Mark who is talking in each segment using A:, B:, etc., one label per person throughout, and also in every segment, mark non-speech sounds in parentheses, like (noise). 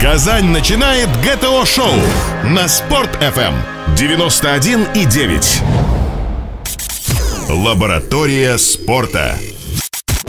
A: Казань начинает ГТО-шоу на Спорт-ФМ 91,9. Лаборатория спорта.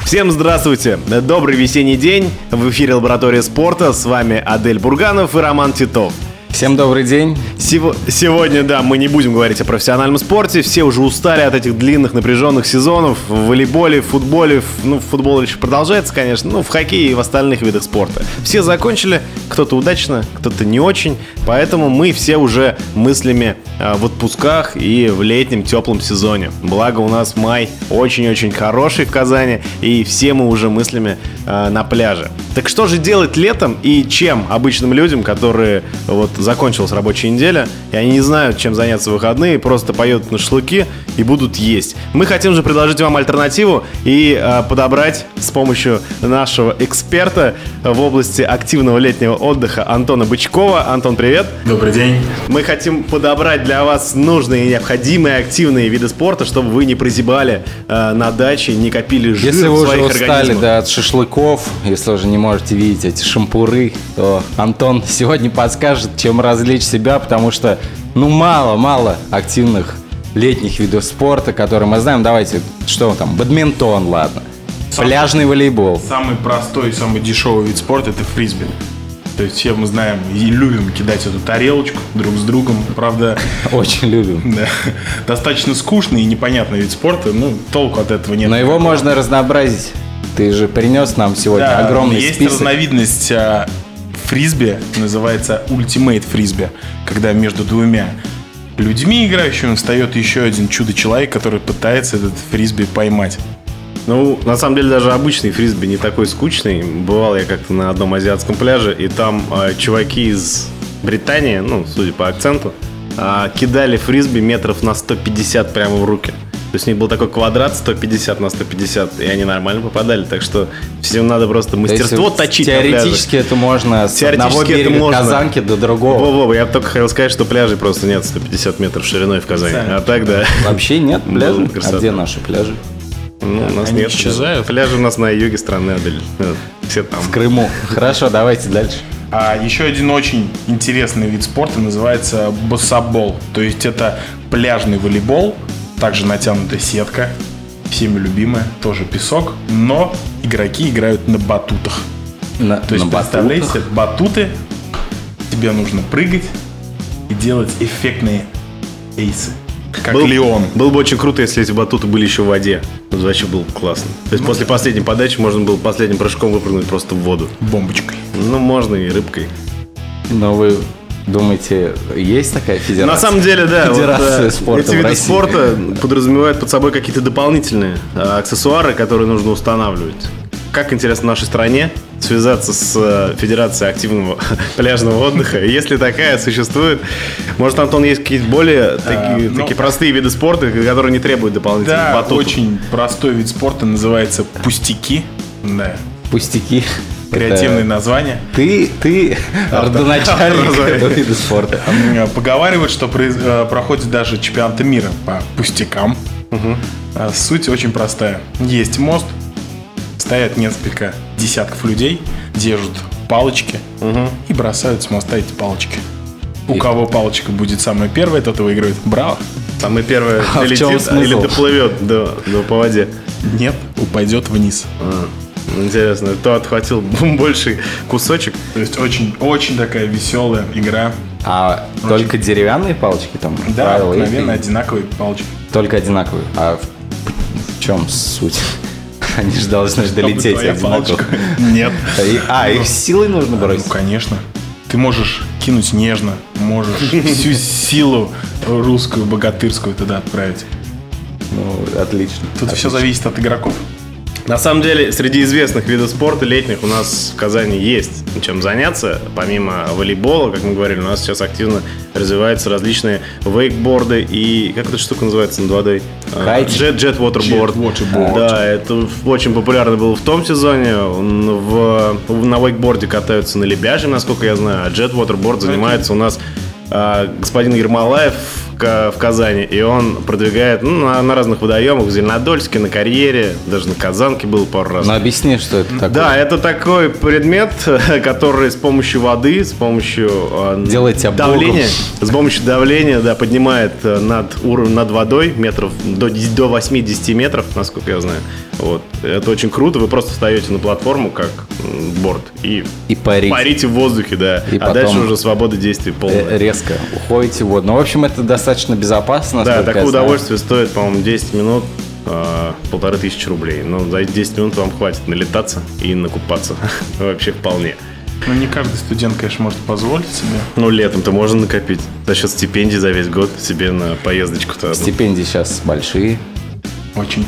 B: Всем здравствуйте! Добрый весенний день. В эфире Лаборатория спорта. С вами Адель Бурганов и Роман Титов.
C: Всем добрый день.
B: Сего- сегодня, да, мы не будем говорить о профессиональном спорте. Все уже устали от этих длинных напряженных сезонов в волейболе, в футболе. В- ну, футбол еще продолжается, конечно, ну, в хоккее и в остальных видах спорта. Все закончили, кто-то удачно, кто-то не очень. Поэтому мы все уже мыслями в отпусках и в летнем теплом сезоне. Благо у нас май очень-очень хороший в Казани, и все мы уже мыслями а, на пляже. Так что же делать летом и чем обычным людям, которые вот закончилась рабочая неделя, и они не знают, чем заняться в выходные, просто поедут на шашлыки и будут есть. Мы хотим же предложить вам альтернативу и а, подобрать с помощью нашего эксперта в области активного летнего отдыха Антона Бычкова. Антон, привет!
D: Добрый день.
B: Мы хотим подобрать для вас нужные и необходимые активные виды спорта, чтобы вы не прозябали э, на даче, не копили жир
C: Если
B: в
C: вы уже
B: своих
C: устали
B: организмах.
C: да, от шашлыков, если уже не можете видеть эти шампуры, то Антон сегодня подскажет, чем развлечь себя, потому что, ну, мало-мало активных летних видов спорта, которые мы знаем. Давайте, что там, бадминтон, ладно. Пляжный волейбол.
D: Самый простой самый дешевый вид спорта это фрисби. То есть все мы знаем и любим кидать эту тарелочку друг с другом. Правда, (laughs)
C: Очень любим.
D: да, достаточно скучный и непонятный вид спорта. Ну, толку от этого нет.
C: Но его можно разнообразить. Ты же принес нам сегодня
D: Да,
C: огромный
D: есть
C: список.
D: разновидность а, фрисби, называется ультимейт фрисби, когда между двумя людьми играющими встает еще один чудо-человек, который пытается этот фрисби поймать.
B: Ну, на самом деле, даже обычный фрисби не такой скучный. Бывал я как-то на одном азиатском пляже, и там э, чуваки из Британии, ну, судя по акценту, а, кидали фрисби метров на 150 прямо в руки. То есть у них был такой квадрат 150 на 150, и они нормально попадали. Так что всем надо просто
C: То есть
B: мастерство точить.
C: Теоретически это можно с
B: Теоретически
C: одного
B: это
C: берега
B: можно.
C: Казанки до другого.
B: Во-во, я бы только хотел сказать, что пляжей просто нет 150 метров шириной в Казани.
D: Специально.
B: А так, да.
C: Вообще нет пляжей? А где наши пляжи?
B: Ну, у нас
D: Они
B: нет.
D: исчезают.
B: Пляжи у нас на юге страны, Все там.
C: В Крыму. Хорошо, давайте дальше.
D: А еще один очень интересный вид спорта называется бассабол. То есть это пляжный волейбол, также натянутая сетка, всеми любимая, тоже песок, но игроки играют на батутах.
C: На,
D: То есть
C: на
D: представляете,
C: батутах.
D: батуты, тебе нужно прыгать и делать эффектные эйсы. Как
B: Был-
D: Леон.
B: Было бы очень круто, если эти батуты были еще в воде. Это вообще было бы классно. То есть после последней подачи можно было последним прыжком выпрыгнуть просто в воду.
D: Бомбочкой.
B: Ну, можно и рыбкой.
C: Но вы думаете, есть такая федерация?
B: На самом деле, да. вот,
C: Федерация
B: э,
C: спорта
B: эти
C: в
B: виды
C: России.
B: спорта подразумевают под собой какие-то дополнительные э, аксессуары, которые нужно устанавливать. Как интересно нашей стране связаться с э, Федерацией активного (laughs) пляжного отдыха, если такая существует. Может, Антон, есть какие-то более такие,
D: ну-
B: такие простые виды спорта, которые не требуют дополнительных
D: Да,
B: батутов?
D: очень простой вид спорта называется пустяки. Да.
C: Пустяки.
D: Креативное
C: Это
D: название.
C: Ты, ты (laughs) родоначальник этого вида спорта.
D: М, Поговаривают, что произ- э, проходит даже чемпионаты мира по пустякам. А Суть очень простая. Есть мост, стоят несколько десятков людей, держат палочки и бросают с моста эти палочки. У
C: И-
D: кого палочка будет самая первая, тот и выиграет. Браво!
B: Самый первый (laughs)
C: А в чем
B: долетит
C: смысл?
B: или доплывет до, до по воде.
D: Нет, упадет вниз.
B: А, Интересно, кто отхватил (laughs) больший кусочек?
D: То есть очень, очень такая веселая игра.
C: А только деревянные палочки там?
D: Да, обыкновенно одинаковые палочки.
C: Только одинаковые. А в, в чем суть? (laughs) Они же должны ж долететь одинаково.
D: палочка. (laughs) Нет.
C: И- А, их силой нужно
D: Ну,
C: бросить?
D: конечно. Ты можешь кинуть нежно, можешь всю силу русскую, богатырскую туда отправить.
C: Ну, отлично.
D: Тут все зависит от игроков.
B: На самом деле, среди известных видов спорта летних у нас в Казани есть чем заняться. Помимо волейбола, как мы говорили, у нас сейчас активно развиваются различные вейкборды и... Как эта штука называется над водой? А. Джет, джет waterboard.
D: Jet waterboard.
B: Да, это очень популярно было в том сезоне. Он В, на вейкборде катаются на лебяжьем, насколько я знаю, а джет waterboard занимается у нас а, господин Ермолаев, в Казани, и он продвигает ну, на, на разных водоемах, в Зеленодольске, на карьере, даже на Казанке был пару раз.
C: Ну объясни, что это такое.
B: Да, это такой предмет, (laughs) который с помощью воды, с помощью э, давления, с помощью давления, да, поднимает э, над уровнем над водой метров до, 10 до 8-10 метров, насколько я знаю. Вот. Это очень круто. Вы просто встаете на платформу, как борт, и
C: И парить.
B: парите в воздухе, да.
C: И
B: а
C: потом-
B: дальше уже свобода действий полная.
C: Э, Резко уходите в воду. Ну, в общем, это достаточно безопасно.
B: Да, такое удовольствие стоит, по-моему, 10 минут э, полторы тысячи рублей. Но за эти 10 минут вам хватит налетаться и накупаться. (laughs) Вообще вполне.
D: Ну, не каждый студент, конечно, может позволить себе.
B: Ну, летом-то можно накопить за счет стипендий за весь год себе на поездочку-то.
C: Стипендии сейчас большие.
D: Очень.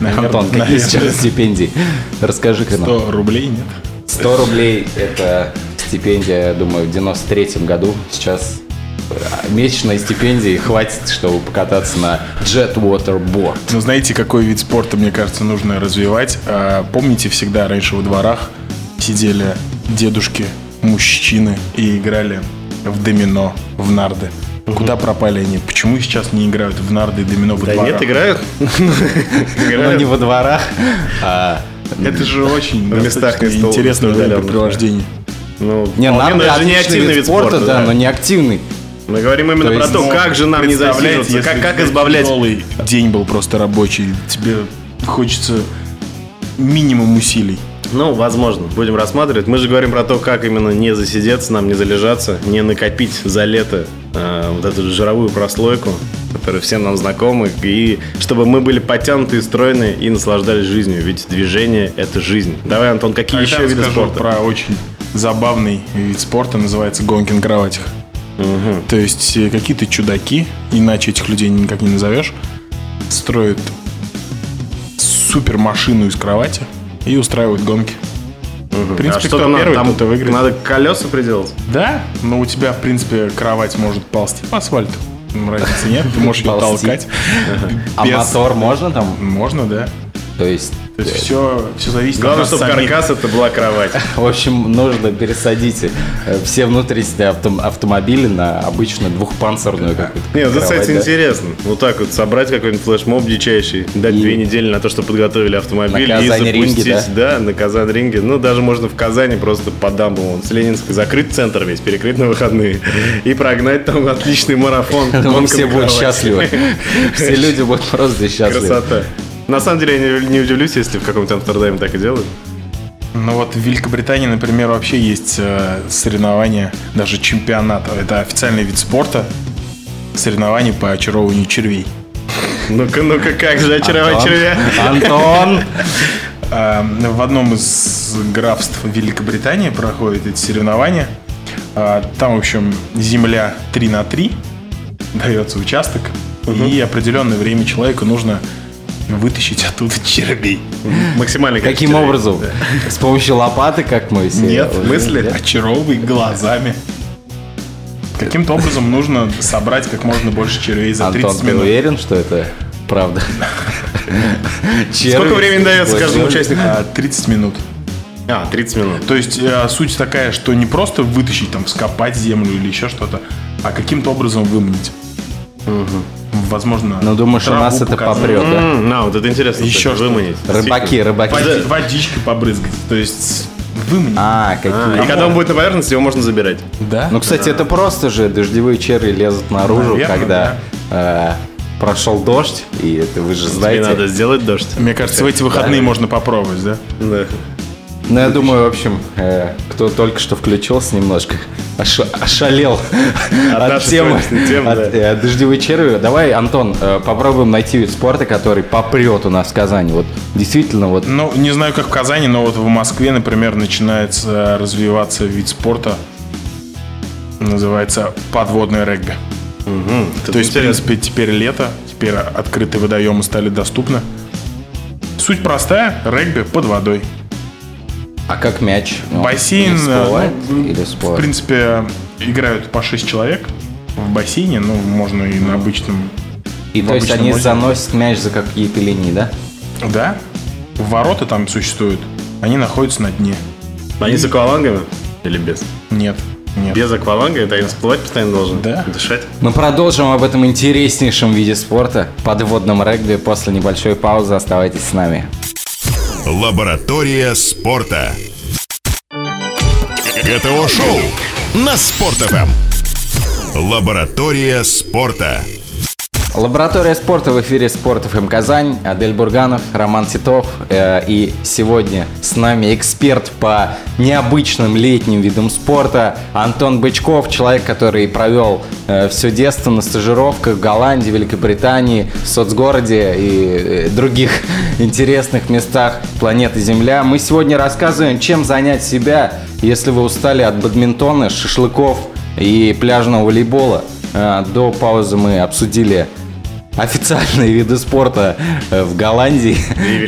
D: (laughs)
C: Антон, какие сейчас стипендии? Расскажи-ка нам.
D: 100 рублей нет.
C: 100 рублей – это стипендия, я думаю, в 93 году. Сейчас э, месячной стипендии хватит, чтобы покататься на Jet Waterboard.
D: Ну, знаете, какой вид спорта, мне кажется, нужно развивать? А, Помните, всегда раньше во дворах сидели дедушки, мужчины и играли в домино, в нарды. Куда пропали они? Почему сейчас не играют в нарды и домино во
B: Да
D: дворах?
B: нет, играют. (laughs)
C: Но
B: Играют.
C: не во дворах, а
D: Это же очень интересное времяпрепровождение.
B: Ну,
C: Не,
B: вполне,
C: нарты
B: но это же не активный вид спорта,
C: да, но не активный.
B: Мы говорим именно
C: То
B: про то,
D: Ну,
B: как же нам не засиживаться, как, как избавлять
D: тяжелый день был просто рабочий, тебе хочется минимум усилий.
B: Ну, возможно, будем рассматривать. Мы же говорим про то, как именно не засидеться, нам не залежаться, не накопить за лето э, вот эту жировую прослойку, которая всем нам знакома, и чтобы мы были подтянуты и стройные и наслаждались жизнью, ведь движение – это жизнь. Давай, Антон, какие
D: Тогда
B: еще виды спорта?
D: про очень забавный вид спорта, называется гонки на кроватях. То есть э, какие-то чудаки, иначе этих людей никак не назовешь, строят супер машину из кровати и устраивают гонки. В
B: А
D: принципе,
B: что
D: кто
B: там
D: первый,
B: Там
D: тот и выиграет.
B: надо колеса приделать?
D: Да, но у тебя, в принципе, кровать может ползти по асфальту. Разницы нет, ты можешь ее толкать.
C: А мотор можно там?
D: Можно, да.
C: То есть,
D: То есть все, все зависит
B: Главное,
D: от нас
B: чтобы
D: самих.
B: каркас это была кровать. (laughs)
C: в общем, нужно пересадить э, все внутренности авто- автомобиля на обычную двухпанцирную какую-то
B: Нет, это,
C: кровать,
B: кстати,
C: да?
B: интересно. Вот так вот собрать какой-нибудь флешмоб дичайший, дать
C: И-
B: две недели на то, что подготовили автомобиль
C: На
B: и запустить, да? на Казань-ринге. Ну, даже можно в Казани просто по дамбу, вон, с Ленинской, закрыть центр весь, перекрыть на выходные и прогнать там отличный марафон. (laughs) Гонка
C: все будут счастливы. (laughs) Все люди будут просто счастливы.
B: Красота. На самом деле, я не, не удивлюсь, если в каком-то Амстердаме так и делают.
D: Ну вот в Великобритании, например, вообще есть э, соревнования, даже чемпионат. Это официальный вид спорта. Соревнований по очаровыванию червей.
B: Ну-ка, ну-ка, как же очаровать червя?
C: Антон!
D: А, В одном из графств Великобритании проходят эти соревнования. А, Там, в общем, земля 3 на 3, дается участок, и определенное время человеку нужно вытащить оттуда червей.
B: Максимально
C: Каким образом? С помощью лопаты, как мы все?
B: Нет,
C: уже-
B: мысли?
D: Очаровывай глазами. Каким-то образом нужно собрать как можно больше червей за 30
C: Антон, ты
D: минут.
C: уверен, что это правда?
B: Сколько времени дается каждому участнику?
D: А, 30 минут.
B: А, 30 минут.
D: То есть э, суть такая, что не просто вытащить, там, вскопать землю или еще что-то, а каким-то образом выманить. Возможно,
C: Ну, думаешь, у
D: траву
C: нас это
D: показать.
C: попрет, да?
B: М, На, вот это интересно.
D: Еще что?
B: выманить.
C: Рыбаки, рыбаки.
D: Води- водичкой побрызгать. То есть выманить.
C: А,
B: А,
C: какие.
B: и когда он будет на поверхности, его можно забирать.
D: Да?
C: Ну, кстати, это просто же дождевые черви лезут наружу,
D: Наверное,
C: когда э, прошел дождь, и это вы же
B: Тебе
C: знаете.
B: надо сделать дождь.
D: Мне кажется, в эти выходные можно попробовать, да?
B: Да.
C: Ну, я думаю, в общем, э, кто только что включился немножко, ош- ошалел от
B: нашей
C: темы,
B: темы,
C: от
B: да.
C: э, дождевой черви. Давай, Антон, э, попробуем найти вид спорта, который попрет у нас в Казани. Вот действительно, вот
D: Ну, не знаю, как в Казани, но вот в Москве, например, начинается развиваться вид спорта, называется подводное регби. То есть, в принципе, теперь лето, теперь открытые водоемы стали доступны. Суть простая, регби под водой.
C: А как мяч? Он
D: Бассейн,
C: всплывает
D: ну,
C: или
D: В
C: всплывает?
D: принципе, играют по 6 человек в бассейне, ну, можно и на обычном.
C: И
D: в
C: то есть они
D: озере.
C: заносят мяч за какие-то линии, да?
D: Да, ворота там существуют, они находятся на дне.
B: Они с аквалангами? Или без?
D: Нет. Нет.
B: Без акваланга это один всплывать постоянно должен.
D: Да.
B: Дышать.
C: Мы продолжим об этом интереснейшем виде спорта, подводном регби, после небольшой паузы. Оставайтесь с нами.
A: Лаборатория спорта. ГТО-шоу на Спорт.ФМ. Лаборатория спорта.
C: Лаборатория спорта в эфире Спорт ФМ Казань, Адель Бурганов, Роман Титов. Э, и сегодня с нами эксперт по необычным летним видам спорта Антон Бычков, человек, который провел э, все детство на стажировках в Голландии, Великобритании, в соцгороде и э, других (laughs) интересных местах планеты Земля. Мы сегодня рассказываем, чем занять себя, если вы устали от бадминтона, шашлыков и пляжного волейбола. Э, До паузы мы обсудили официальные виды спорта э, в Голландии.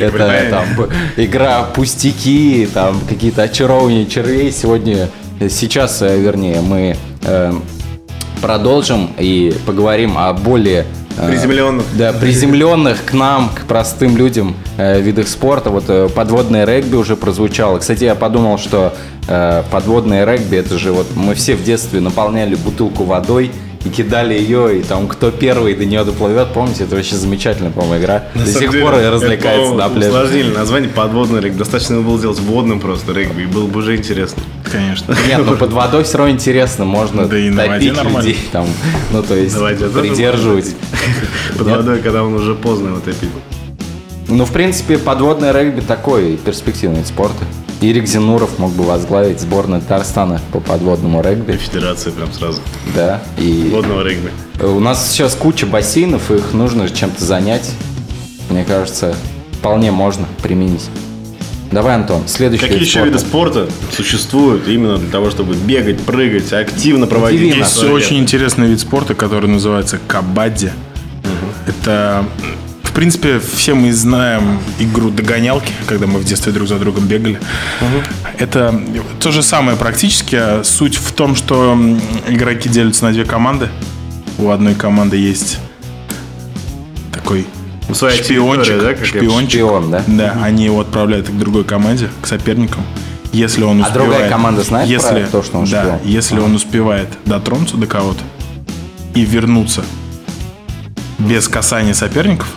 C: Это там игра пустяки, там какие-то очарования червей. Сегодня, э, сейчас, э, вернее, мы э, продолжим и поговорим о более
B: Приземленных.
C: да, приземленных к нам, к простым людям видах спорта. Вот подводное регби уже прозвучало. Кстати, я подумал, что подводное регби, это же вот мы все в детстве наполняли бутылку водой и кидали ее, и там кто первый до нее доплывет, помните, это вообще замечательная, по-моему, игра.
B: На
C: До сих
B: деле,
C: пор развлекается на пляже.
B: Усложнили название подводный регби. Достаточно было сделать водным просто регби, и было бы уже интересно.
D: Конечно.
C: Нет, ну под водой все равно интересно, можно
D: Да и на воде нормально.
C: людей, там, ну то есть
B: воде
C: придерживать.
B: Под
C: Нет?
B: водой, когда он уже поздно его топит.
C: Ну, в принципе, подводное регби такой перспективный вид спорта. Ирик Зинуров мог бы возглавить сборную Татарстана по подводному регби.
B: Федерация прям сразу.
C: Да. И
B: Водного регби.
C: у нас сейчас куча бассейнов, их нужно чем-то занять. Мне кажется, вполне можно применить. Давай, Антон, следующий
B: Какие
C: вид
B: еще виды спорта существуют именно для того, чтобы бегать, прыгать, активно проводить свое
D: Есть очень интересный вид спорта, который называется кабадди. Это, в принципе, все мы знаем игру догонялки, когда мы в детстве друг за другом бегали. Это то же самое практически. а Суть в том, что игроки делятся на две команды. У одной команды есть такой
B: Ну, своя
D: шпиончик,
B: да,
D: шпиончик.
C: Шпион, да?
D: Да, они его отправляют к другой команде, к соперникам. Если он
C: А
D: успевает,
C: другая команда знает
D: если,
C: про то, что он
D: да,
C: шпион?
D: если он успевает дотронуться до кого-то и вернуться без касания соперников,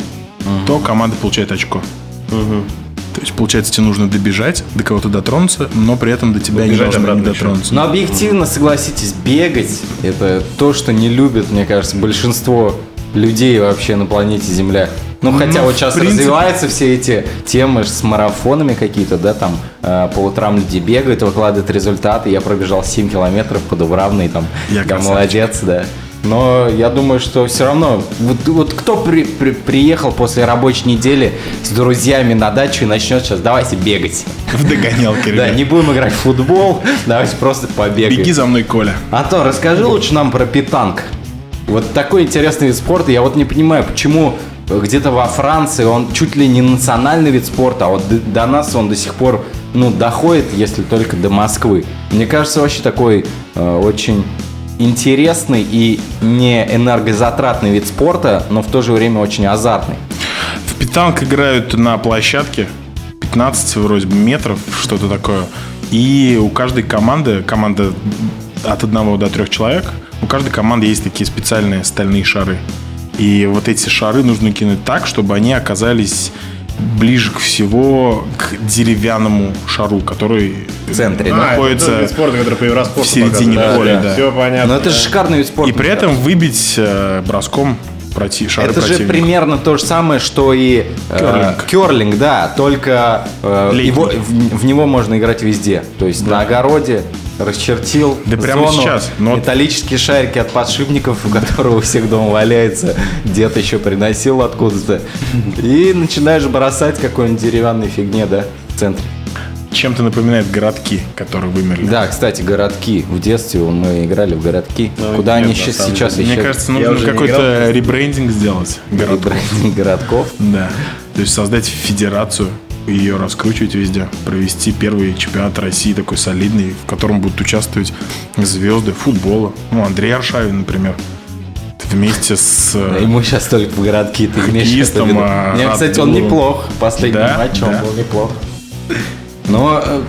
D: то команда получает очко. То есть, получается, тебе нужно добежать, до кого-то дотронуться, но при этом до тебя не
B: Добежать
D: должны не
B: обратно еще.
D: дотронуться.
C: Но объективно, согласитесь, бегать – это то, что не любит, мне кажется, большинство людей вообще на планете Земля. Ну, хотя
D: Ну,
C: вот сейчас
D: принципе-
C: развиваются все эти темы с марафонами какие-то, да, там э, по утрам люди бегают, выкладывают результаты. Я пробежал 7 километров по Дубравной, там,
D: Я
C: да,
D: красавчик.
C: молодец, да. Но я думаю, что все равно, вот, вот кто при- при- приехал после рабочей недели с друзьями на дачу и начнет сейчас, давайте бегать.
D: В догонялке, (laughs)
C: Да,
D: ребят.
C: не будем играть в футбол, давайте просто побегаем.
D: Беги за мной, Коля.
C: Антон, расскажи лучше нам про питанг. Вот такой интересный вид спорта. Я вот не понимаю, почему где-то во Франции он чуть ли не национальный вид спорта, а вот до, до нас он до сих пор ну, доходит, если только до Москвы. Мне кажется, вообще такой э, очень интересный и не энергозатратный вид спорта, но в то же время очень азартный.
D: В питанг играют на площадке 15 вроде бы метров, что-то такое. И у каждой команды, команда от одного до трех человек, у каждой команды есть такие специальные стальные шары. И вот эти шары нужно кинуть так, чтобы они оказались ближе к всего к деревянному шару, который
C: В центре,
B: А,
C: да?
B: это
D: находится
B: вид спорта, который по Евроспорту
D: в середине
B: показывают.
D: поля, да.
B: Все понятно.
C: Но это же шикарный вид спорта.
D: И при этом выбить э, броском проти... шары
C: Это же
D: противника.
C: примерно то же самое, что и э,
D: Керлинг.
C: керлинг, да, только э, его, в, в него можно играть везде. То есть на огороде расчертил
D: Да прямо
C: зону,
D: сейчас, но-
C: металлические шарики от подшипников, у которого у всех дома валяется, дед еще приносил откуда-то, и начинаешь бросать какой-нибудь деревянной фигне, да, в центре.
D: Чем-то напоминает городки, которые вымерли.
C: Да, кстати, городки. В детстве мы играли в городки.
B: Ну,
C: Куда
B: нет,
C: они сейчас,
B: самом
C: сейчас
B: деле.
C: еще
D: Мне кажется, нужно какой-то ребрендинг сделать городков.
C: ребрендинг городков.
D: Да. То есть создать федерацию, ее раскручивать везде, провести первый чемпионат России такой солидный, в котором будут участвовать звезды футбола. Ну, Андрей Аршавин, например. Вместе с... э,
C: Ему сейчас только в городки ты имеешь
D: Хоккеистом,
C: виду.
D: а,
C: Не, кстати, он неплох. В последнем
D: Да,
C: матче он
D: да.
C: был неплох. Но э,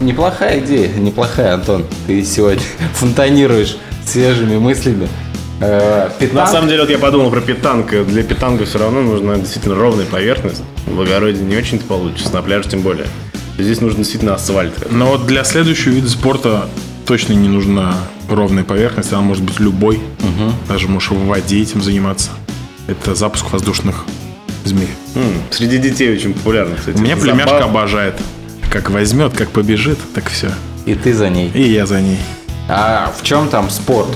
C: Неплохая идея, неплохая, Антон. Ты сегодня (laughs) фонтанируешь свежими мыслями. Э,
B: На
C: питанг?
B: самом деле, вот я подумал про питанг. Для питанга все равно нужна действительно ровная поверхность. В огороде не очень-то получится, на пляже тем более. Здесь нужно действительно асфальт.
D: Но вот для следующего вида спорта точно не нужна ровная поверхность, она может быть любой. Даже можешь в воде этим заниматься. Это запуск воздушных змей.
B: М, Среди детей очень популярно, кстати.
D: У меня племяшка обожает. Как возьмет, как побежит, так все.
C: И ты за ней.
D: И я за ней.
C: А в чем там спорт?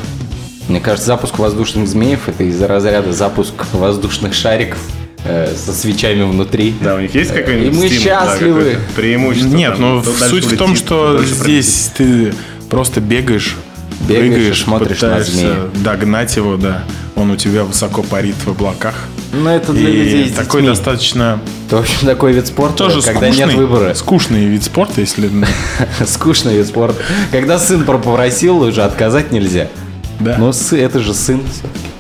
C: Мне кажется, запуск воздушных змеев это из-за разряда запуск воздушных шариков э, со свечами внутри.
B: Да, у них есть какой-нибудь
C: И мы
B: стимул, да,
C: счастливы.
B: какое-то преимущество.
D: Нет,
B: там,
D: ну
B: кто дальше
D: суть в том, что здесь ты просто бегаешь,
C: Бегаешь
D: прыгаешь,
C: смотришь на
D: пытаешься
C: змея.
D: догнать его, да. Он у тебя высоко парит в облаках.
C: Ну, это для людей
D: И
C: с
D: такой
C: детьми.
D: достаточно
C: Это, в общем, такой вид спорта,
D: тоже
C: когда
D: скучный,
C: нет выбора.
D: скучный вид спорта, если (laughs)
C: Скучный вид спорта. Когда сын попросил, уже отказать нельзя.
D: да.
C: Но это же сын.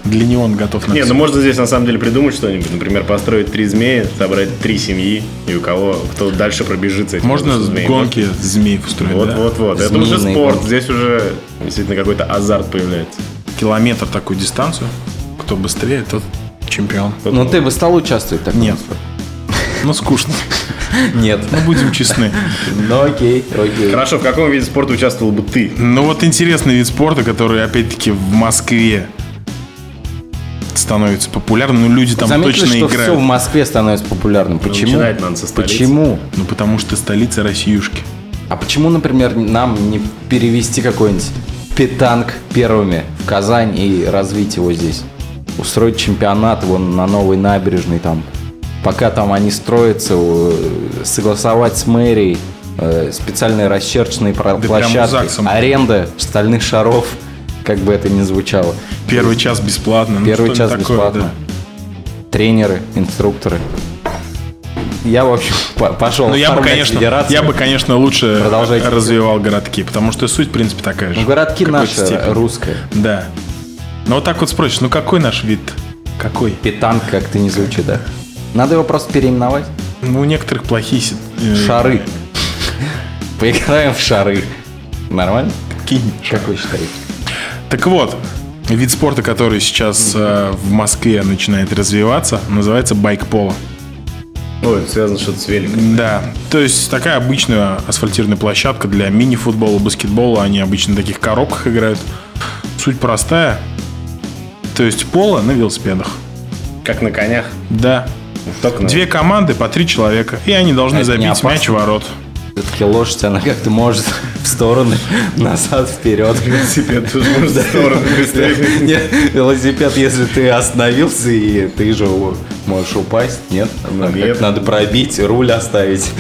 D: для него он готов на
B: Не, ну можно здесь на самом деле придумать что-нибудь. Например, построить три змеи, собрать три семьи, и у кого кто дальше пробежит с этим
D: Можно
B: змеем.
D: гонки змей устроить,
B: Вот,
D: да?
B: вот, вот. Это уже спорт.
C: гонки.
B: Здесь уже действительно какой-то азарт появляется.
D: Километр такую дистанцию. Кто быстрее, тот чемпион.
C: Ну, ты бы стал участвовать в таком
D: Нет. Ну, скучно. (laughs)
C: Нет.
D: Ну, будем честны.
C: Ну, окей, окей.
B: Хорошо, в каком виде спорта участвовал бы ты?
D: Ну, вот интересный вид спорта, который, опять-таки, в Москве становится популярным. Ну, люди там
C: Заметили,
D: точно
C: что
D: играют.
C: все в Москве становится популярным. Почему?
B: начинать надо со столицы.
C: Почему?
D: Ну, потому что столица Россиюшки.
C: А почему, например, нам не перевести какой-нибудь питанг первыми в Казань и развить его здесь? Устроить чемпионат вон на новой набережной там. Пока там они строятся, согласовать с мэрией э, специальные расчерченные
D: Да
C: площадки, аренда стальных шаров, как бы это ни звучало.
D: Первый час бесплатно. ну,
C: Первый
D: что-нибудь
C: час
D: такое,
C: бесплатно.
D: да.
C: Тренеры, инструкторы. Я, в общем, по- пошел
D: Ну, я бы, конечно,
C: федерацию.
D: я бы, конечно, лучше
C: Продолжайте.
D: развивал городки, потому что суть, в принципе, такая же.
C: Ну, городки наши,
D: степени.
C: русские.
D: Да. Но вот так вот спросишь, ну какой наш вид? Какой?
C: Питанг как-то не звучит, да? Надо его просто переименовать.
D: Ну, у некоторых плохие... э,
C: Шары. (laughs) Поиграем в шары. Нормально?
D: Кинь.
C: Как вы считаете?
D: Так вот, вид спорта, который сейчас э, в Москве начинает развиваться, называется байк-поло.
B: Ой, это связано что-то с великом.
D: Да, то есть такая обычная асфальтированная площадка для мини-футбола, баскетбола. Они обычно в таких коробках играют. Суть простая. То есть поло на велосипедах.
B: Как на конях.
D: Да.
B: Только на-
D: Две команды по три человека. И они должны
C: А это
D: забить мяч в ворот.
C: Все-таки лошадь, она как-то может в стороны, назад, вперед.
B: Велосипед тоже можно в сторону быстрее.
C: Нет, велосипед, если ты остановился, и ты же можешь упасть, нет?
B: Ну.
C: Надо пробить, руль оставить.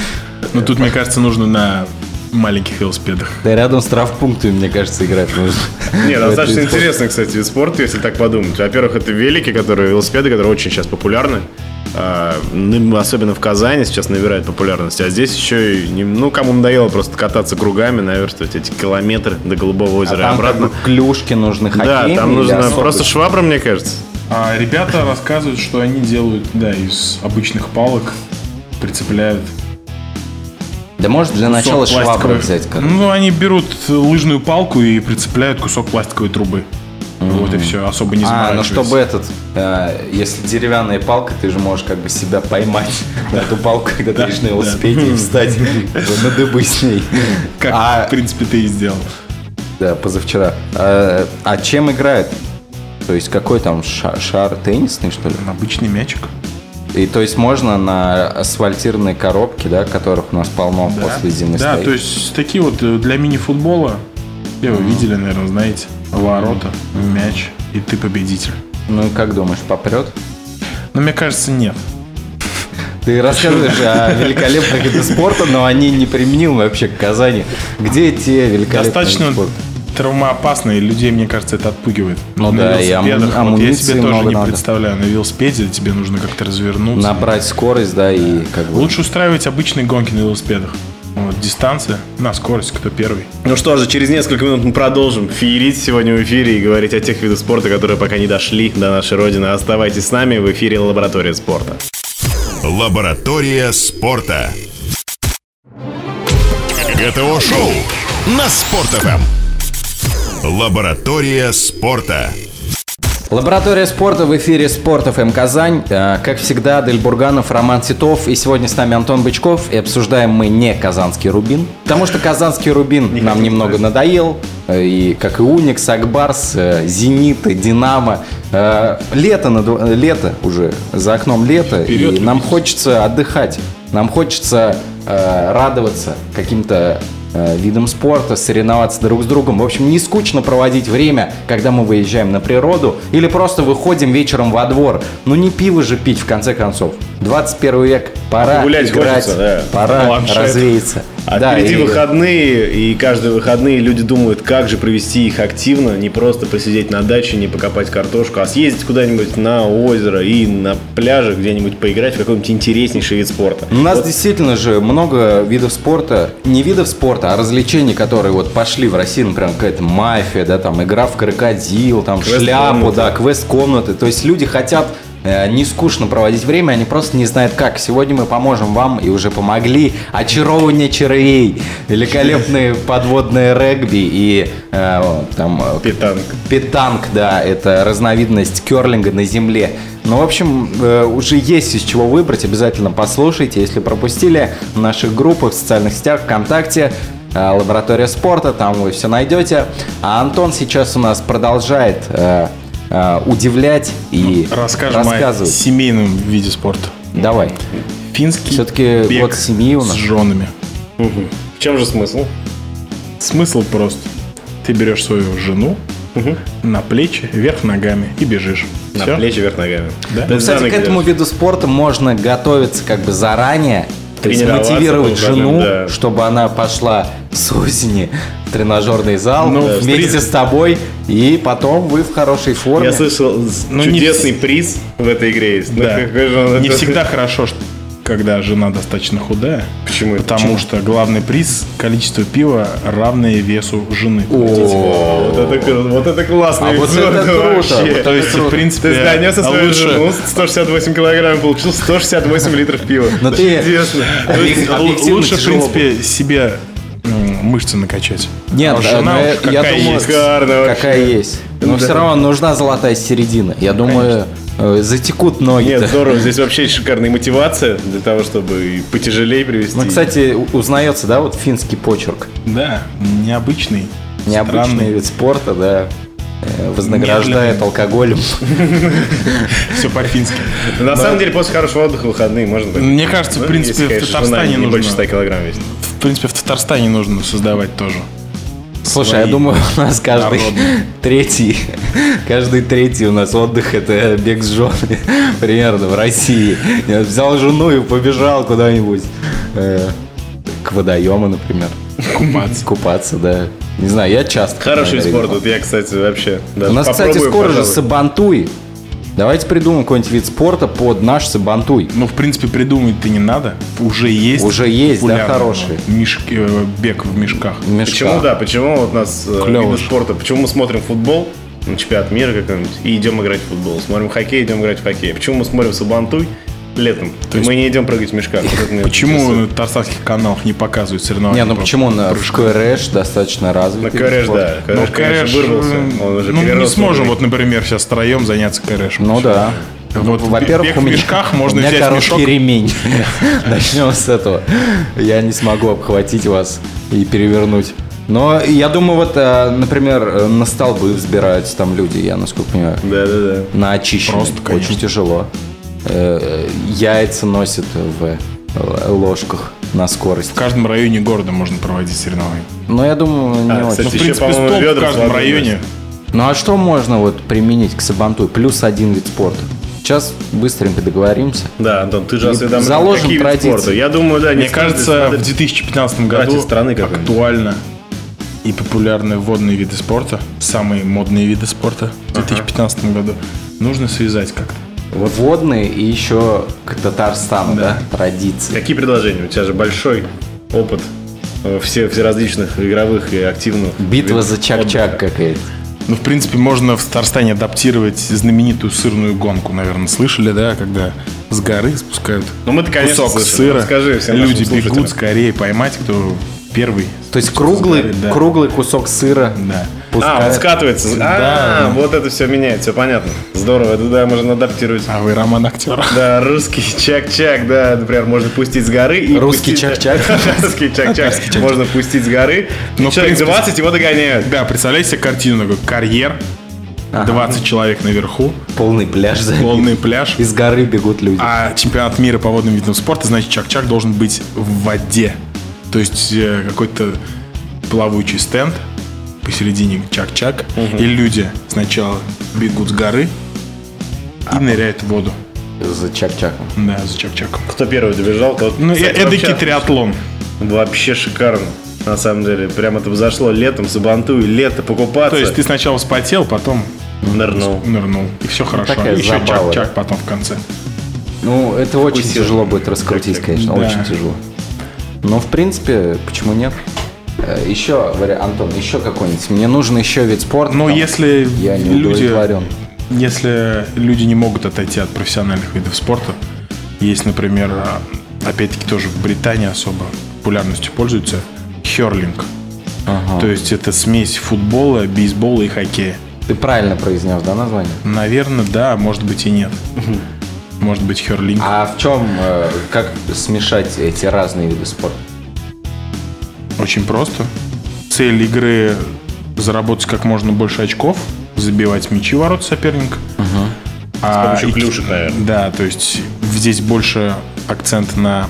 D: Но тут, мне кажется, нужно на маленьких велосипедах.
C: Да рядом с травпунктами, мне кажется, играть нужно.
B: Не,
C: В
B: достаточно интересный, кстати, вид спорта, если так подумать. Во-первых, это велики, которые, велосипеды, которые очень сейчас популярны. А, ну, особенно в Казани сейчас набирают популярность. А здесь еще и, ну, кому надоело просто кататься кругами, наверстывать эти километры до Голубого
C: А
B: озера и
C: там как
B: обратно.
C: бы клюшки нужны
B: Да,
C: хоккейные
B: там
C: или
B: нужно просто швабра, мне кажется.
D: А ребята рассказывают, что они делают, да, из обычных палок прицепляют.
C: Да может для начала швабру взять. как-
D: Ну, они берут лыжную палку и прицепляют кусок пластиковой трубы. Вот и все, особо не
C: А, ну чтобы этот, э, если деревянная палка, ты же можешь как бы себя поймать (laughs) на эту палку, когда ты едешь на велосипеде и встать на дыбы с ней. (laughs)
D: Как,
C: А,
D: в принципе, ты и сделал.
C: да, позавчера. А, а чем играют? То есть какой там ша- шар теннисный, что ли?
D: Обычный мячик.
C: И то есть можно на асфальтированной коробке, да, которых у нас полно после зимы
D: Да,
C: стоит.
D: то есть такие вот э, для мини-футбола, все вы видели, наверное, знаете, ворота, мяч, и ты победитель.
C: Ну как думаешь, попрет?
D: Но мне кажется, нет.
C: Ты рассказываешь о великолепных видах спорта, но они не применимы вообще к Казани. Где те великолепные
D: Достаточно
C: спорта?
D: Травмоопасно, и людей, мне кажется, это отпугивает.
C: Ну
D: На
C: да, и аму-
D: велосипедах, вот я
C: амуниции
D: себе тоже не
C: надо.
D: представляю. На велосипеде тебе нужно как-то развернуться.
C: Набрать скорость, да, и как бы...
D: Лучше устраивать обычные гонки на велосипедах. Вот, дистанция, на скорость, кто первый.
B: Ну что же, через несколько минут мы продолжим феерить сегодня в эфире и говорить о тех видах спорта, которые пока не дошли до нашей родины. Оставайтесь с нами в эфире «Лаборатория спорта».
A: ГТО-шоу на Спорт.ФМ. Лаборатория спорта.
C: Лаборатория спорта в эфире Спорт ФМ Казань. Э, Как всегда, Дель Бурганов, Роман Титов. И сегодня с нами Антон Бычков. И обсуждаем мы не Казанский Рубин. Потому что Казанский Рубин нам немного надоел. Э, И как и Уникс, Акбарс, э, Зенит, и Динамо. Лето, на дво- лето уже. За окном лето. и нам хочется отдыхать. Нам хочется радоваться каким-то видом спорта, соревноваться друг с другом. В общем, не скучно проводить время, когда мы выезжаем на природу или просто выходим вечером во двор. Ну не пиво же пить, в конце концов. 21 век, пора
B: Гулять
C: играть,
B: хочется, да.
C: пора
D: Планшет.
C: развеяться.
B: А
C: Да,
B: впереди
C: и-
B: выходные, и каждые выходные люди думают, как же провести их активно, не просто посидеть на даче, не покопать картошку, а съездить куда-нибудь на озеро и на пляже где-нибудь поиграть в какой-нибудь интереснейший вид спорта.
C: У нас
B: Вот
C: действительно же много видов спорта, не видов спорта, а развлечений, которые вот пошли в России, например, какая-то мафия, да, там игра в крокодил, там шляпу,
B: Квест-комната.
C: да, квест-комнаты. То есть люди хотят не скучно проводить время, они просто не знают как. Сегодня мы поможем вам и уже помогли. Очарование червей, великолепные подводные регби и э, там э,
B: Питанг.
C: Питанг, да, это разновидность керлинга на земле. Ну, в общем, э, уже есть из чего выбрать. Обязательно послушайте, если пропустили в наших группах, в социальных сетях, ВКонтакте, э, Лаборатория спорта, там вы все найдете. А Антон сейчас у нас продолжает э, э, удивлять и
D: Расскажем о
C: рассказывать.
D: семейном виде спорта.
C: Давай.
D: Финский
C: Всё-таки
D: бег
C: год семьи у нас.
D: с женами.
B: В чем же смысл?
D: Смысл прост. Ты берешь свою жену на плечи, вверх ногами и бежишь.
B: На
D: Всё?
B: плечи вверх ногами.
D: Да.
C: Ну, кстати, к этому
B: держишь.
C: виду спорта можно готовиться как бы заранее. То есть мотивировать жену,
B: да.
C: чтобы она пошла с осени тренажерный зал
D: Ну, да,
C: вместе с тобой, и потом вы в хорошей форме.
B: Я слышал,
D: Ну, не
B: чудесный приз в этой игре есть. Ну,
D: Да.
B: он-
D: Не всегда хорошо, что- когда жена достаточно худая.
B: Почему?
D: Потому что главный приз – количество пива, равное весу жены.
C: О,
B: Вот это, вот это классно.
C: А вот это круто.
D: То есть, в принципе,
B: Ты донес свою
D: лучше-
B: жену 168 килограмм, получил 168 литров пива.
C: Но ты-
B: Чудесно.
D: То есть, лучше, в принципе, себе мышцы накачать.
C: Нет,
D: а
C: да,
D: жена
C: но
D: уж
C: я- я
D: какая
C: думаю,
D: есть.
C: Какая есть. Но все равно нужна золотая середина. Я думаю, э, затекут ноги.
B: Нет, здорово. Здесь вообще шикарная мотивация для того, чтобы потяжелее привести.
C: Ну, кстати, узнается, да, вот финский почерк.
D: Да, необычный.
C: Необычный
D: странный.
C: вид спорта, да, э, вознаграждает
D: Медленный.
C: алкоголем. (laughs)
D: Все по-фински.
B: На самом деле, после хорошего отдыха выходные можно.
D: Мне кажется, в
B: Ну,
D: принципе, в
B: конечно,
D: Татарстане
B: не больше
D: нужно.
B: 100 килограмм весит.
D: В принципе, в Татарстане нужно создавать тоже.
C: Слушай, я думаю, у нас каждый
D: народные. (laughs)
C: третий, каждый третий у нас отдых это бег с женой, (laughs) примерно в России. Я взял жену и побежал куда-нибудь э, к водоему, например.
D: Купаться. (laughs)
C: Купаться, да. Не знаю, я часто.
B: Хороший
C: наверное,
B: спорт. Вот я, кстати, вообще
C: У нас, кстати, скоро же. Сабантуй. Давайте придумаем какой-нибудь вид спорта под наш Сабантуй.
D: Ну, в принципе, придумать-то не надо. Уже есть.
C: Уже есть, да, хороший.
D: Мешки, э, бег в мешках.
C: В мешках.
B: Почему, да, почему вот у нас э,
D: Клёво
B: виды спорта, почему мы смотрим футбол, ну, чемпионат мира какой-нибудь, и идем играть в футбол. Смотрим хоккей, идем играть в хоккей. Почему мы смотрим Сабантуй летом,
D: То есть-
B: мы не идем прыгать в мешках? Вот
D: Почему на татарских каналах не показывают соревнования?
C: Не, ну
D: по
C: почему на в
D: прыжкам?
C: КРШ достаточно развитый
B: На КРШ, да.
D: Ну,
B: КРШ, конечно,
D: кэрэш,
B: вырвался. Он уже
D: ну, не сможем, вот, например, сейчас втроем заняться кэрэшем.
C: Ну да.
D: Вот
C: Ну, во-первых, у
D: в
C: меня,
D: мешках можно
C: у меня
D: взять
C: короткий
D: мешок.
C: ремень. (laughs) Начнем с этого. Я не смогу обхватить вас и перевернуть. Но я думаю, вот, э, например, э, на столбы взбираются там люди, я насколько понимаю,
B: Да, да, да.
C: на очищенные.
D: Просто, конечно.
C: Очень тяжело. Э, Яйца носят в э, ложках на скорость.
D: В каждом районе города можно проводить соревнования.
C: Но я думаю, не
B: А,
C: очень.
B: кстати,
D: Ну, в
B: еще,
D: принципе,
B: по-моему,
D: стоп в каждом районе.
C: Ну а что можно вот применить к сабантуй? Плюс один вид спорта. Сейчас быстренько договоримся.
B: Да, Антон, ты же осведомлен.
C: заложим
B: Какие виды
C: традиции.
B: спорта? Я думаю, да. не
D: Мне кажется, в 2015
B: Брать
D: году
B: страны
D: актуально и популярные водные виды спорта, самые модные виды спорта в 2015 году, нужно связать как-то.
C: Вот водные и еще к Татарстану, да, традиции.
B: Какие предложения? У тебя же большой опыт э, все, все различных игровых и активных.
C: Битва за чак-чак какая-то.
D: Ну, в принципе, можно в Татарстане адаптировать знаменитую сырную гонку, наверное, слышали, да, когда с горы спускают
B: Ну, мы-то, конечно,
D: кусок
B: слышали.
D: сыра,
B: Расскажи всем
D: люди бегут скорее поймать, кто первый.
C: То есть круглый,
D: Да.
C: круглый кусок сыра.
D: Да.
B: А, он
C: пускает.
B: скатывается. А, вот это все меняет, все понятно. Здорово, это да, можно адаптировать.
D: А вы роман актера. (laughs)
B: Да, русский чак-чак, да, например, можно пустить с горы. И
C: Русский (laughs) чак-чак.
B: Русский чак-чак. Можно пустить с горы.
D: Ну, в
B: Человек
D: принципе,
B: 20 его догоняют.
D: Да, представляете себе картину такой карьер, 20 человек наверху,
C: Полный пляж забит.
D: полный пляж.
C: Из горы бегут люди.
D: А чемпионат мира по водным видам спорта, значит, чак-чак должен быть в воде. То есть э, какой-то плавучий стенд посередине чак-чак, и люди сначала бегут с горы и ныряют в воду.
C: За чак-чаком.
D: Да, за чак-чаком.
B: Кто первый добежал, тот...
D: Ну,
B: Кстати,
D: эдакий
B: вообще-
D: триатлон.
B: Вообще шикарно. На самом деле, прям это зашло летом, Сабантуй, лето покупаться.
D: То есть ты сначала вспотел, потом
B: нырнул.
D: нырнул, и все хорошо.
C: такая
D: еще чак-чак потом в конце.
C: Ну, это очень тяжело будет раскрутить, конечно,
D: Да.
C: очень тяжело. Но, в принципе, почему нет? Э, Еще, Антон, еще какой-нибудь. Мне нужен еще вид спорта.
D: Но
C: там.
D: если
C: я не
D: люди, если люди не могут отойти от профессиональных видов спорта, есть, например, а, опять-таки тоже в Британии особо популярностью пользуется херлинг.
C: Ага.
D: То есть это смесь футбола, бейсбола и хоккея.
C: Ты правильно произнес, да, название?
D: Наверное, да, может быть и нет. Может быть херлинг.
C: А в чем, э, как смешать эти разные виды спорта?
D: Очень просто. Цель игры заработать как можно больше очков, забивать мячи в ворот соперника. А,
B: С помощью
D: и-
B: клюшек, наверное.
D: Да, то есть здесь больше акцент на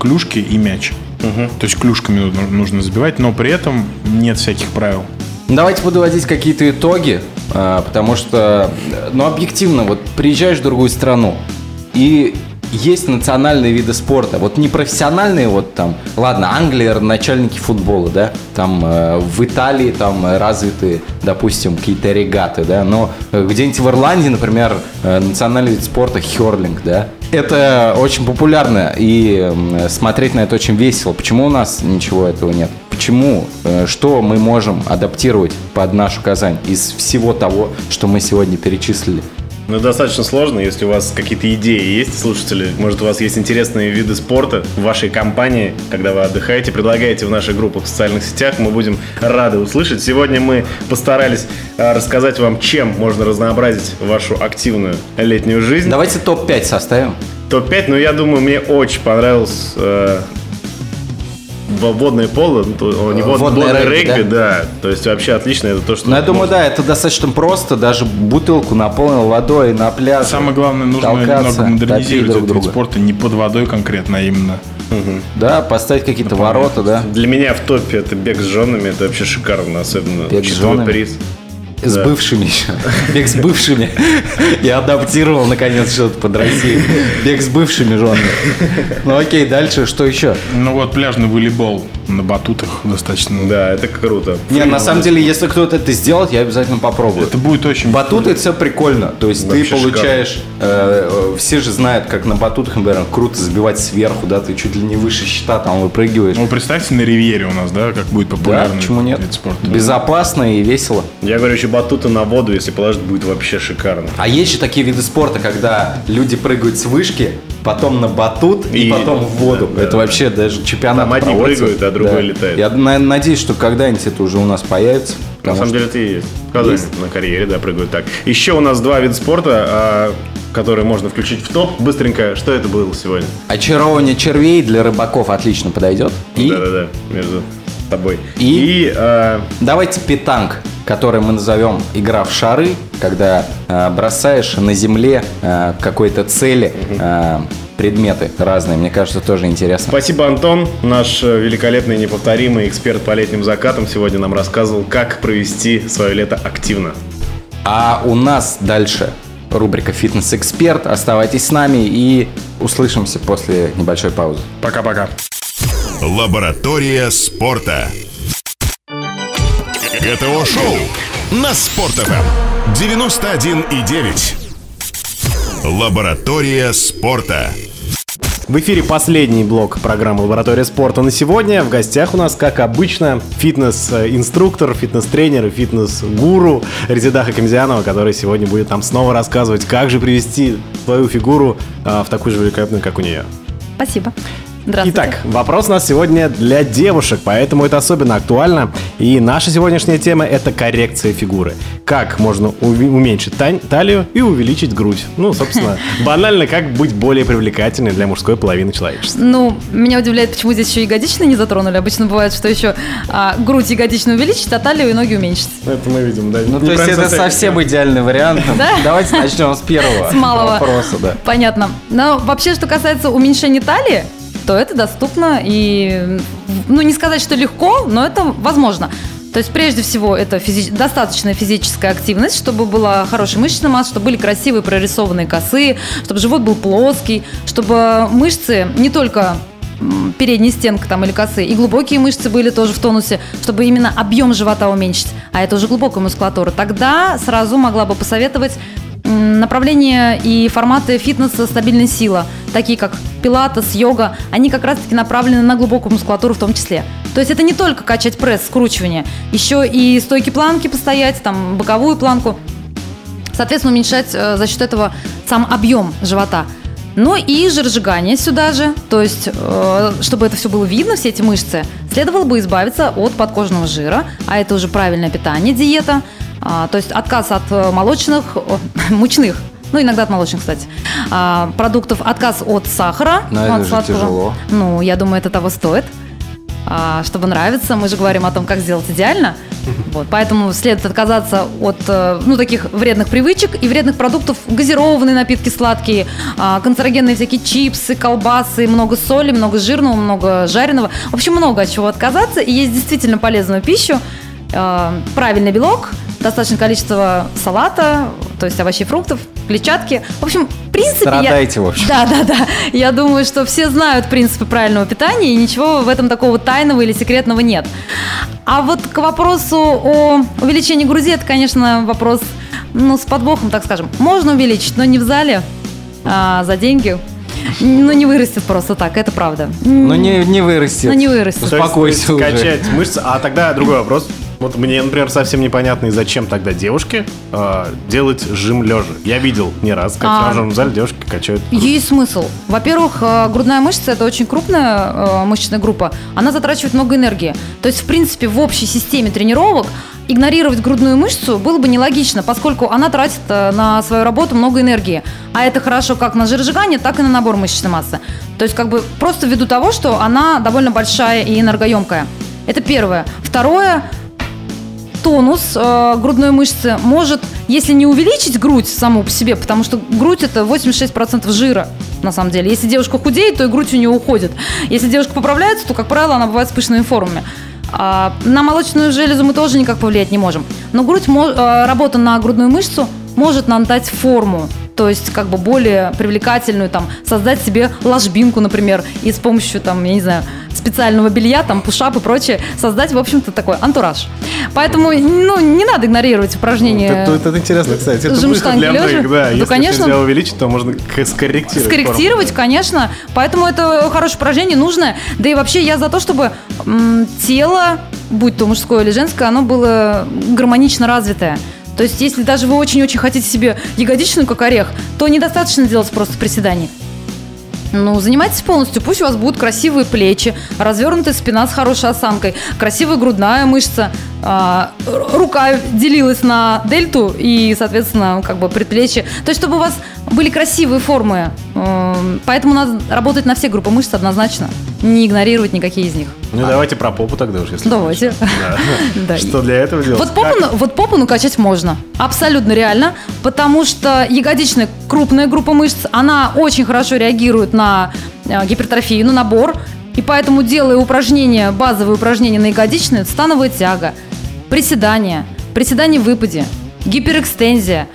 D: клюшки и мяч. То есть клюшками нужно, забивать, но при этом нет всяких правил.
C: Давайте подводить какие-то итоги, а, потому что, ну, объективно, вот приезжаешь в другую страну, и есть национальные виды спорта. Вот не профессиональные, вот там, ладно, Англия, начальники футбола, да, там э, в Италии там э, развиты, допустим, какие-то регаты, да, но э, где-нибудь в Ирландии, например, э, национальный вид спорта херлинг, да, это очень популярно, и смотреть на это очень весело. Почему у нас ничего этого нет? Почему? Э, Что мы можем адаптировать под нашу Казань из всего того, что мы сегодня перечислили?
B: Ну, достаточно сложно, если у вас какие-то идеи есть, слушатели. Может, у вас есть интересные виды спорта в вашей компании, когда вы отдыхаете, предлагайте в наших группах в социальных сетях. Мы будем рады услышать. Сегодня мы постарались а, рассказать вам, чем можно разнообразить вашу активную летнюю жизнь.
C: Давайте топ-5 составим.
B: Топ-5, ну, я думаю, мне очень понравилось э, водное поло, ну, то- не водное,
C: Водное
B: водное
C: регби,
B: регби, да. То есть вообще отлично, это то, что...
C: Ну, я думаю,
B: можно-
C: да, это достаточно просто. Даже бутылку наполнил водой на пляже.
D: Самое главное, нужно
C: толкаться,
D: немного модернизировать
C: друг
D: этот вид
C: друга.
D: спорта не под водой конкретно, а именно
C: Да, поставить какие-то ворота, да.
B: Для меня в топе это бег с женами, это вообще шикарно, особенно
C: Бег с женами?
B: приз.
C: С
B: Да.
C: бывшими еще. Бег с бывшими. Я адаптировал, наконец, что-то под Россию. Бег с бывшими женами. Ну окей, дальше что еще?
D: Ну вот пляжный волейбол на батутах достаточно.
B: Да, это круто.
C: Не, на самом деле, если кто-то это сделает, я обязательно попробую.
D: Это будет очень...
C: Батуты это все прикольно. То есть ты получаешь. э, э, все же знают, как на батутах, например, круто забивать сверху, да, ты чуть ли не выше щита там выпрыгиваешь.
D: Ну, представьте на Ривьере у нас, да, как будет
C: Да,
D: популярный
C: почему нет? Безопасно и весело.
B: Я говорю, еще батуты на воду, если положить, будет вообще шикарно.
C: А есть же такие виды спорта, когда люди прыгают с вышки, потом на батут и,
B: И-
C: потом в воду.
B: да,
C: это
B: да.
C: вообще даже чемпионат
B: Там одни прыгают, а другой летает.
C: Я на- надеюсь, что когда-нибудь это уже у нас появится.
B: На самом
C: что-
B: деле это и есть. В Казани
C: Есть.
B: на карьере, да, прыгают так. Еще у нас два вида спорта, а, которые можно включить в топ. Быстренько, что это было сегодня?
C: Очарование червей для рыбаков отлично подойдет. И
B: Да-да-да, между тобой.
C: И?
B: а,
C: давайте питанг, который мы назовем игра в шары, когда э, бросаешь на земле э, какой-то цели э, предметы разные. Мне кажется, тоже интересно.
B: Спасибо, Антон. Наш э, великолепный, неповторимый эксперт по летним закатам сегодня нам рассказывал, как провести свое лето активно.
C: А у нас дальше рубрика «Фитнес-эксперт». Оставайтесь с нами и услышимся после небольшой паузы.
D: Пока-пока.
A: Лаборатория спорта. ГТО-шоу на Спорт.ФМ 91,9. Лаборатория спорта.
B: В эфире последний блок программы «Лаборатория спорта» на сегодня. В гостях у нас, как обычно, фитнес-инструктор, фитнес-тренер и фитнес-гуру Резидаха Камзианова, который сегодня будет нам снова рассказывать, как же привести свою фигуру а, в такую же великолепную, как у нее.
E: Спасибо. Здравствуйте.
B: Итак, вопрос у нас сегодня для девушек, поэтому это особенно актуально. И наша сегодняшняя тема – это коррекция фигуры. Как можно уменьшить тань- талию и увеличить грудь? Ну, собственно, (laughs) банально, как быть более привлекательной для мужской половины человечества.
E: Ну, меня удивляет, почему здесь еще ягодичные не затронули. Обычно бывает, что еще а, грудь ягодичную увеличить, а талию и ноги уменьшить.
B: Это мы видим, да.
C: Ну, то есть это совсем идеальный вариант. (laughs)
E: Да?
C: Давайте начнем с первого
E: С малого.
C: вопроса, да.
E: Понятно. Но вообще, что касается уменьшения талии, то это доступно и, ну, не сказать, что легко, но это возможно. То есть, прежде всего, это физи- достаточная физическая активность, чтобы была хорошая мышечная масса, чтобы были красивые прорисованные косы, чтобы живот был плоский, чтобы мышцы не только передняя стенка там или косы, и глубокие мышцы были тоже в тонусе, чтобы именно объем живота уменьшить, а это уже глубокая мускулатура, тогда сразу могла бы посоветовать направления и форматы фитнеса «Стабильная сила», такие как пилатес, йога, они как раз-таки направлены на глубокую мускулатуру в том числе. То есть это не только качать пресс, скручивание, еще и стойки планки постоять, там боковую планку, соответственно, уменьшать э, за счет этого сам объем живота. Ну и жиросжигание сюда же, то есть, э, чтобы это все было видно, все эти мышцы, следовало бы избавиться от подкожного жира, а это уже правильное питание, диета, то есть отказ от э, молочных, (laughs) мучных, ну иногда от молочных, кстати, а, продуктов, отказ от сахара,
C: Но
E: ну, от сладкого.
C: тяжело.
E: Ну, я думаю, это того стоит. А, чтобы нравиться, мы же говорим о том, как сделать идеально. (laughs) Вот, поэтому следует отказаться от э, ну, таких вредных привычек и вредных продуктов, газированные напитки сладкие, а, канцерогенные всякие чипсы, колбасы, много соли, много жирного, много жареного. В общем, много от чего отказаться. И есть действительно полезную пищу, правильный белок, достаточное количество салата, то есть овощей, фруктов, клетчатки. В общем, в принципе... я-
C: Страдайте, в общем. (laughs)
E: да, да, да. Я думаю, что все знают принципы правильного питания, и ничего в этом такого тайного или секретного нет. А вот к вопросу о увеличении груди, это, конечно, вопрос, ну, с подвохом, так скажем. Можно увеличить, но не в зале, а за деньги. Ну, не вырастет просто так, это правда.
C: Ну, не, не вырастет.
E: Ну, не вырастет.
C: Успокойся уже.
B: Качать мышцы. А тогда другой вопрос. Вот мне, например, совсем непонятно, и зачем тогда девушке э, делать жим лежа. Я видел не раз, как
E: А.
B: в тренажерном зале девушки качают.
E: Есть смысл. Во-первых, э, грудная мышца это очень крупная э, мышечная группа. Она затрачивает много энергии. То есть, в принципе, в общей системе тренировок игнорировать грудную мышцу было бы нелогично, поскольку она тратит э, на свою работу много энергии. А это хорошо как на жиросжигание, так и на набор мышечной массы. То есть, как бы просто ввиду того, что она довольно большая и энергоемкая. Это первое. Второе, тонус э, грудной мышцы может, если не увеличить грудь саму по себе, потому что грудь это 86% жира, на самом деле. Если девушка худеет, то и грудь у нее уходит. Если девушка поправляется, то, как правило, она бывает с пышными формами. А, на молочную железу мы тоже никак повлиять не можем. Но грудь, э, работа на грудную мышцу может нам дать форму. То есть, как бы более привлекательную, там, создать себе ложбинку, например, и с помощью, там, я не знаю, специального белья, там, пушап и прочее, создать, в общем-то, такой антураж. Поэтому, ну, не надо игнорировать упражнения.
B: Это, это интересно, кстати. Это выход для
E: лежа?
B: многих, да.
E: Ну,
B: Если
E: конечно.
B: нельзя увеличить, то можно скорректировать.
E: Скорректировать,
B: форму.
E: конечно. Поэтому это хорошее упражнение, нужное. Да и вообще я за то, чтобы м, тело, будь то мужское или женское, оно было гармонично развитое. То есть, если даже вы очень-очень хотите себе ягодичную, как орех, то недостаточно делать просто приседаний. Ну, занимайтесь полностью. Пусть у вас будут красивые плечи, развернутая спина с хорошей осанкой, красивая грудная мышца, а, рука делилась на дельту и, соответственно, как бы предплечье. То есть, чтобы у вас были красивые формы. Эм, Поэтому надо работать на все группы мышц однозначно. Не игнорировать никакие из них.
B: Ну, давайте про попу тогда уж, если
E: Давайте. (laughs)
B: Да. Что для этого делать?
E: Вот попу, вот попу накачать можно. Абсолютно реально. Потому что ягодичная крупная группа мышц, она очень хорошо реагирует на э, гипертрофию, на набор. И поэтому, делая упражнения, базовые упражнения на ягодичную, становая тяга, приседания, приседания в выпаде, гиперэкстензия,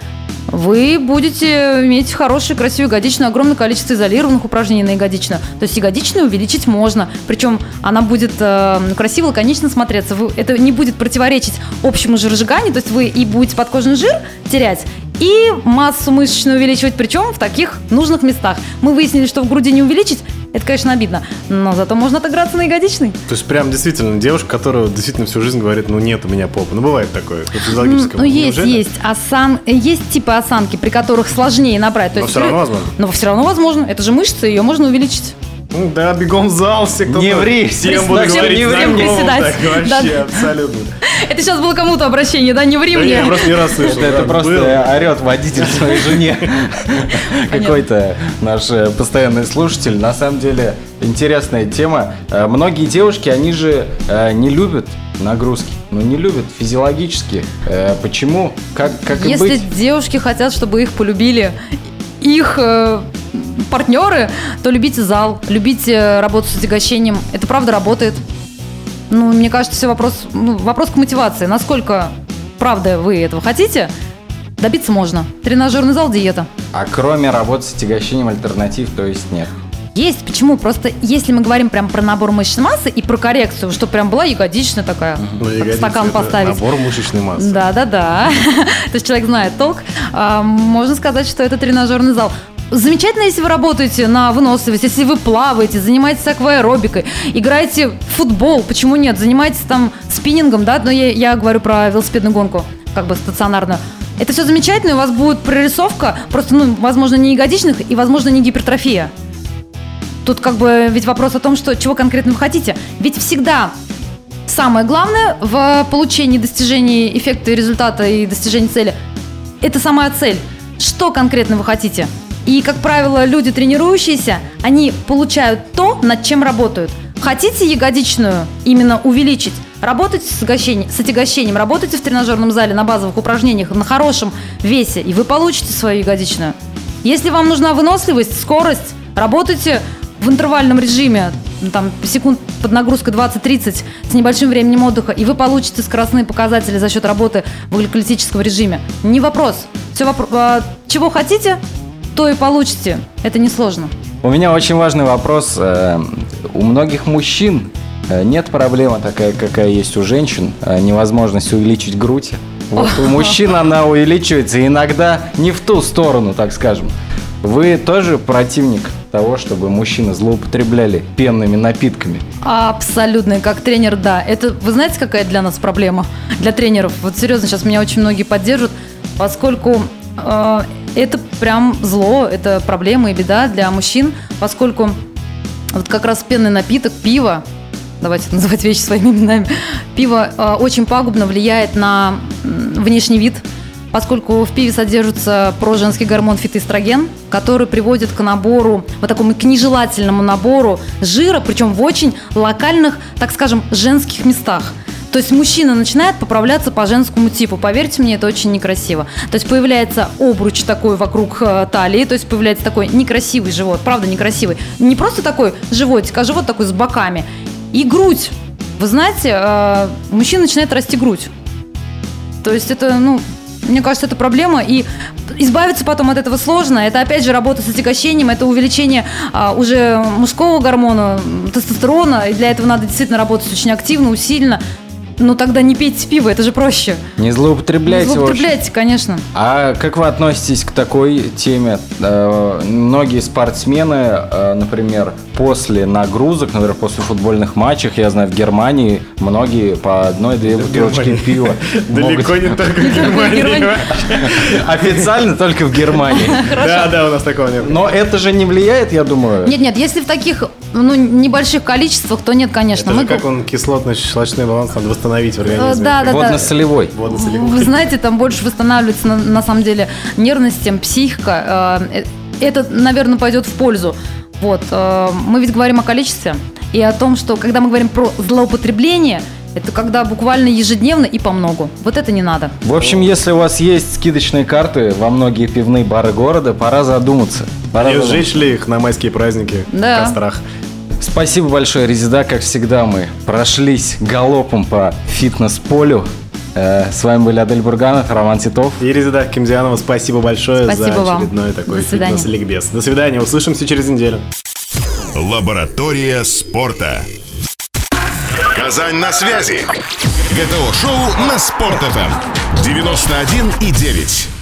E: вы будете иметь хорошую, красивую ягодичную, огромное количество изолированных упражнений на ягодичную. То есть ягодичную увеличить можно. Причем она будет э, красиво, лаконично смотреться. Вы- это не будет противоречить общему жиросжиганию. То есть вы и будете подкожный жир терять, и массу мышечную увеличивать, причем в таких нужных местах. Мы выяснили, что в груди не увеличить, это, конечно, обидно, но зато можно отыграться на ягодичной.
B: То есть прям действительно девушка, которая действительно всю жизнь говорит, ну нет у меня попы. Ну бывает такое, физиологическому.
E: Ну, есть, есть. Осан... Есть типы осанки, при которых сложнее набрать. То
B: Но
E: есть
B: всё равно возможно.
E: Но все равно возможно. Это же мышца, ее можно увеличить.
B: Ну Да, бегом в зал, все, кто
C: Не ври.
B: Всем
C: Прис-
B: буду
E: всем-
B: говорить
E: всем
B: знакомым,
E: приседать.
B: так, вообще,
E: Да.
B: абсолютно.
E: Это сейчас было кому-то обращение, да? Не ври
B: Да
E: мне.
B: я просто не раз слышал.
C: Это, просто орет водитель своей жене. Какой-то наш э, постоянный слушатель. На самом деле, интересная тема. Э, Многие девушки, они же э, не любят нагрузки. Ну, не любят физиологически. Э, Почему? Как, как и
E: Если
C: быть?
E: девушки хотят, чтобы их полюбили их э, партнеры, то любите зал, любите работу с отягощением. Это правда работает. Ну, мне кажется, все вопрос, ну, вопрос к мотивации. Насколько правда вы этого хотите, добиться можно. Тренажерный зал, диета.
C: А кроме работы с отягощением альтернатив, то есть нет.
E: Есть, почему? Просто если мы говорим прям про набор мышечной массы и про коррекцию, что прям была ягодичная такая,
B: Ну,
E: как
B: ягодицы
E: стакан
B: это
E: поставить.
B: Набор мышечной массы.
E: Да, да, да. То есть человек знает толк. А, Можно сказать, что это тренажерный зал. Замечательно, если вы работаете на выносливость, если вы плаваете, занимаетесь акваэробикой, играете в футбол, почему нет? Занимаетесь там спиннингом, да, но я, я говорю про велосипедную гонку, как бы стационарную. Это все замечательно, и у вас будет прорисовка, просто, ну, возможно, не ягодичных и, возможно, не гипертрофия. Тут как бы ведь вопрос о том, что чего конкретно вы хотите. Ведь всегда самое главное в получении достижении эффекта и результата и достижении цели – это самая цель. Что конкретно вы хотите? И, как правило, люди, тренирующиеся, они получают то, над чем работают. Хотите ягодичную именно увеличить? Работайте с, отягощением, с отягощением, работайте в тренажерном зале на базовых упражнениях на хорошем весе, и вы получите свою ягодичную. Если вам нужна выносливость, скорость, работайте в интервальном режиме, ну, там, секунд под нагрузкой 20-30 с небольшим временем отдыха, и вы получите скоростные показатели за счет работы в гликолитическом режиме. Не вопрос. Все вопро- а, чего хотите, то и получите. Это несложно.
C: У меня очень важный вопрос. Э, У многих мужчин э, нет проблемы такая, какая есть у женщин, э, невозможность увеличить грудь. Вот у (laughs) мужчин она увеличивается иногда не в ту сторону, так скажем. Вы тоже противник того, чтобы мужчины злоупотребляли пенными напитками?
E: Абсолютно, как тренер, да. Это, вы знаете, какая для нас проблема? Для тренеров. Вот серьезно, сейчас меня очень многие поддержат, поскольку э, это прям зло, это проблема и беда для мужчин, поскольку вот как раз пенный напиток, пиво, давайте называть вещи своими именами, пиво э, очень пагубно влияет на внешний вид, поскольку в пиве содержится проженский гормон фитоэстроген, который приводит к набору, вот такому к нежелательному набору жира, причем в очень локальных, так скажем, женских местах. То есть мужчина начинает поправляться по женскому типу. Поверьте мне, это очень некрасиво. То есть появляется обруч такой вокруг э, талии, то есть появляется такой некрасивый живот, правда некрасивый. Не просто такой животик, а живот такой с боками. И грудь. Вы знаете, э, у мужчин начинает расти грудь. То есть это, ну, мне кажется, это проблема, и избавиться потом от этого сложно. Это, опять же, работа с отягощением, это увеличение а, уже мужского гормона, тестостерона, и для этого надо действительно работать очень активно, усиленно. Но тогда не пейте пиво, это же проще.
C: Не злоупотребляйте.
E: Не злоупотребляйте, конечно.
C: А как вы относитесь к такой теме? Э, Многие спортсмены, э, например, после нагрузок, например, после футбольных матчей, я знаю, в Германии многие по одной-две бутылочки пива. (laughs)
B: Далеко не только в. Германии. (laughs)
C: Официально только в Германии.
B: Да, да, у нас такого нет.
C: Но это же не влияет, я думаю.
E: Нет, нет, если в таких ну, небольших количествах, то нет, конечно.
B: Это же
E: Мы-
B: как он кислотно-щелочной баланс надо восстановить в
E: Э,
B: организме.
E: Да, да, да.
C: Водно-солевой.
B: Водно-солевой.
E: Вы знаете, там больше восстанавливается на, на самом деле нервная система, психика. Э, Это, наверное, пойдет в пользу. Вот. э, Мы ведь говорим о количестве и о том, что когда мы говорим про злоупотребление, это когда буквально ежедневно и по многу. Вот это не надо.
C: В общем, если у вас есть скидочные карты во многие пивные бары города, пора задуматься. Пора
B: Не сжечь ли их на майские праздники
E: Да.
B: в кострах?
C: Спасибо большое, Резида. Как всегда, мы прошлись галопом по фитнес-полю. Э, С вами были Адель Бурганов, Роман Титов.
B: И Резида Кимзианова, спасибо большое
E: Спасибо
B: за
E: вам.
B: очередной такой
E: До свидания.
B: фитнес-ликбез. До свидания, услышимся через неделю.
A: Лаборатория спорта. Казань на связи. ГТО-шоу на Спорт-ФМ. 91,9.